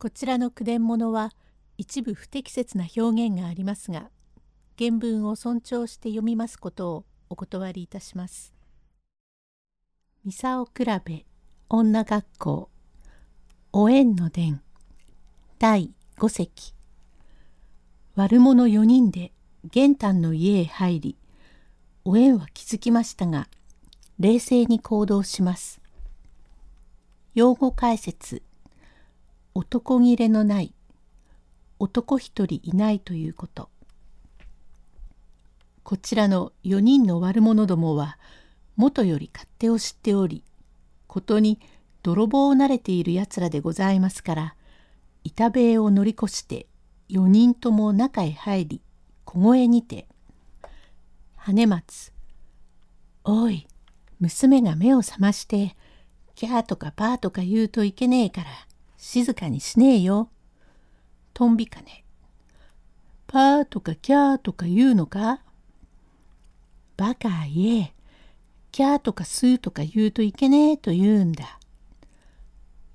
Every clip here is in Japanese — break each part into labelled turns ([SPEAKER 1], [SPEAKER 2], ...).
[SPEAKER 1] こちらの句伝物は一部不適切な表現がありますが原文を尊重して読みますことをお断りいたします。ミサオ比べ女学校お縁の伝第五席悪者4人で玄丹の家へ入りお縁は気づきましたが冷静に行動します。用語解説男切れのない男一人いないということ。こちらの4人の悪者どもは元より勝手を知っておりことに泥棒を慣れているやつらでございますから板塀を乗り越して4人とも中へ入り小声にて「羽松おい娘が目を覚ましてキャーとかパーとか言うといけねえから静かにしねえよ。トンビかね。パーとかキャーとか言うのか？バカ言え。キャーとかスーとか言うといけねえと言うんだ。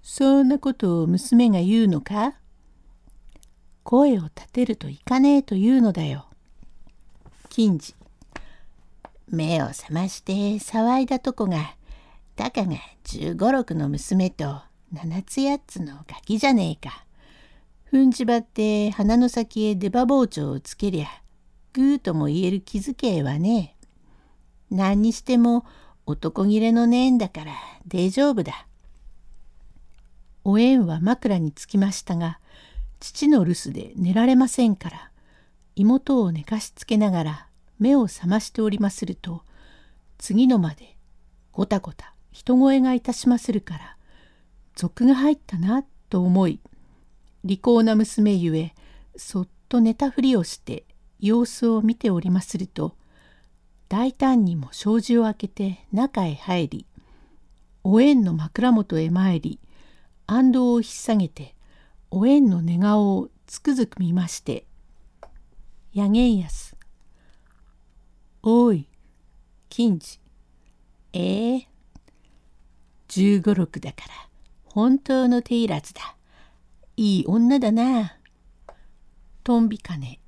[SPEAKER 1] そんなことを娘が言うのか？声を立てるといかねえと言うのだよ。金次。目を覚まして騒いだとこが、たかが十五六の娘と七つ八つのガキじゃねえか。踏んじばって鼻の先へ出刃包丁をつけりゃ、ぐーとも言える気づけはねえ。何にしても男切れのねえんだから大丈夫だ。お縁は枕につきましたが、父の留守で寝られませんから、妹を寝かしつけながら目を覚ましておりますると、次のまでごたごた人声がいたしまするから、賊が入ったなと思い利口な娘ゆえそっと寝たふりをして様子を見ておりますると大胆にも障子を開けて中へ入りお縁の枕元へ参り安藤を引っ提げてお縁の寝顔をつくづく見まして「やげんやす」「おい金次。ええ。ー、十五六だから。本当の手いらずだ。いい女だな。トンビカネ。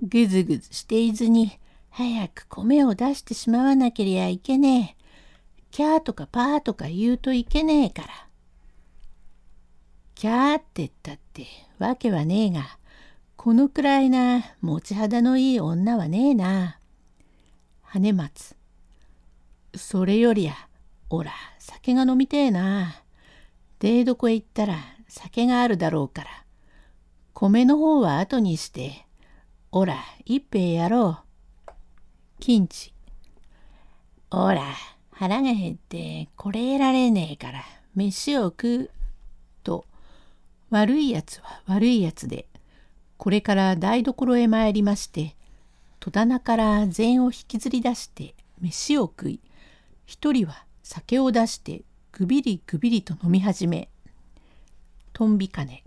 [SPEAKER 1] ぐずぐずしていずに早く米を出してしまわなけりゃいけねえ。キャーとかパーとか言うといけねえから。キャーって言ったってわけはねえが、このくらいな持ち肌のいい女はねえな。羽松。それよりや、おら、酒が飲みてえな。出床へ行ったら酒があるだろうから、米の方は後にして、おら、一杯やろう。金地。おら、腹が減ってこれ得られねえから、飯を食う。と、悪いやつは悪いやつで、これから台所へ参りまして、戸棚から膳を引きずり出して飯を食い、一人は酒を出してぐびりぐびりと飲み始め、とんびかね。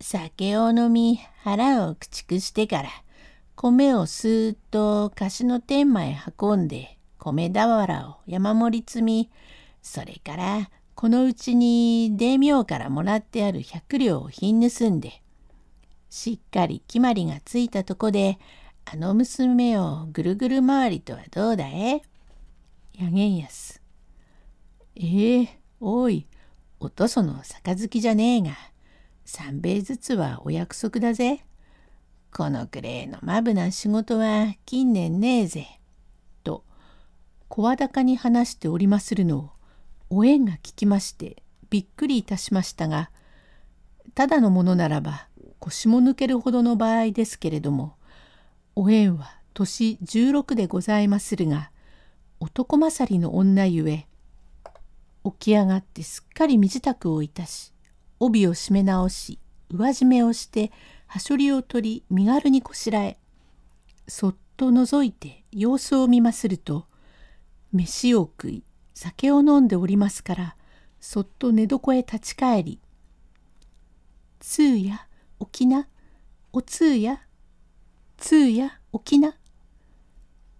[SPEAKER 1] 酒を飲み腹を駆逐してから、米をすーっと菓子の天満へ運んで、米俵を山盛り積み、それからこのうちに大名からもらってある百両を品盗んで、しっかり決まりがついたとこで、あの娘をぐるぐる回りとはどうだえ？やげんやす。ええおい、おとその杯じゃねえが、三兵衛ずつはお約束だぜ。このくれいのまぶな仕事は近年ねえぜ。と、声高に話しておりまするのを、お縁が聞きまして、びっくりいたしましたが、ただのものならば腰も抜けるほどの場合ですけれども、お縁は年16でございまするが、男勝りの女ゆえ、起き上がってすっかり身支度をいたし帯を締め直し上締めをしてはしょりを取り身軽にこしらえそっと覗いて様子を見ますると飯を食い酒を飲んでおりますからそっと寝床へ立ち返り「通や起きなお通や通や起きな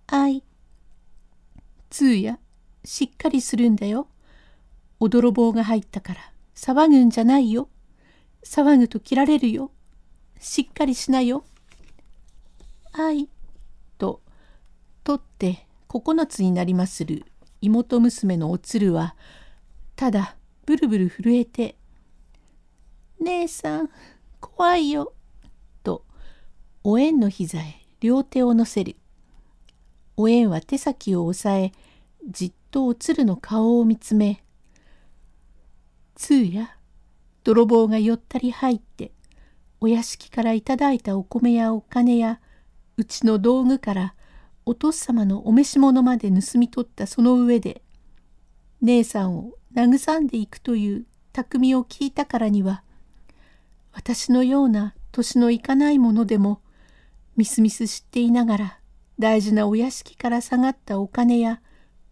[SPEAKER 1] あい通やしっかりするんだよ。お泥棒が入ったから騒ぐんじゃないよ。騒ぐと切られるよ。しっかりしなよ。はい。と、取って9つになりまする妹娘のおつるは、ただブルブル震えて、姉さん、怖いよ。と、おえんの膝へ両手を乗せる。おえんは手先を押さえ、じっとおつるの顔を見つめ、つうや、泥棒がよったり入って、お屋敷からいただいたお米やお金や、うちの道具からお父様のお召し物まで盗み取ったその上で、姉さんを慰んでいくという匠を聞いたからには、私のような年のいかないものでも、みすみす知っていながら大事なお屋敷から下がったお金や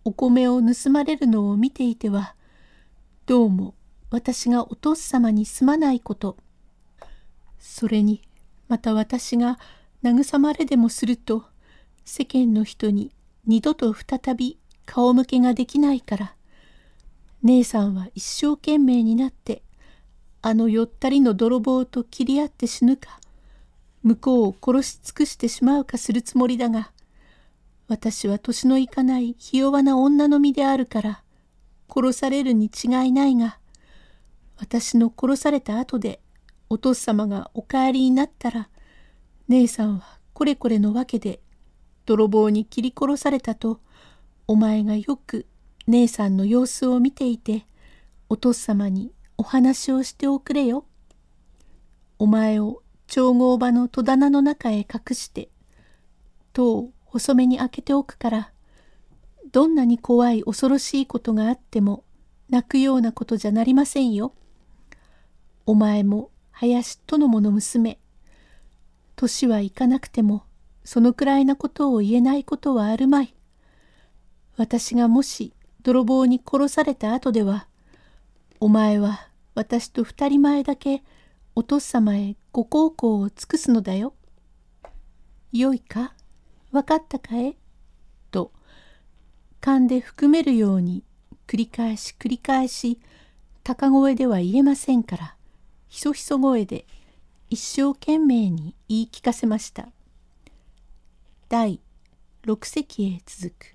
[SPEAKER 1] お米を盗まれるのを見ていては、どうも私がお父様にすまないこと、それにまた私が慰まれでもすると、世間の人に二度と再び顔向けができないから、姉さんは一生懸命になってあのよったりの泥棒と切り合って死ぬか向こうを殺し尽くしてしまうかするつもりだが私は年のいかないひ弱な女の身であるから殺されるに違いないが私の殺された後でお父様がお帰りになったら姉さんはこれこれのわけで泥棒に切り殺されたとお前がよく姉さんの様子を見ていてお父様にお話をしておくれよ。お前を調合場の戸棚の中へ隠して、戸を細めに開けておくから、どんなに怖い恐ろしいことがあっても泣くようなことじゃなりませんよ。お前も林殿もの娘。年はいかなくてもそのくらいなことを言えないことはあるまい。私がもし泥棒に殺された後では、お前は私と二人前だけお父様へご孝行を尽くすのだよ。よいか？わかったかえ？と勘で含めるように繰り返し繰り返し高声では言えませんからひそひそ声で一生懸命に言い聞かせました。第6席へ続く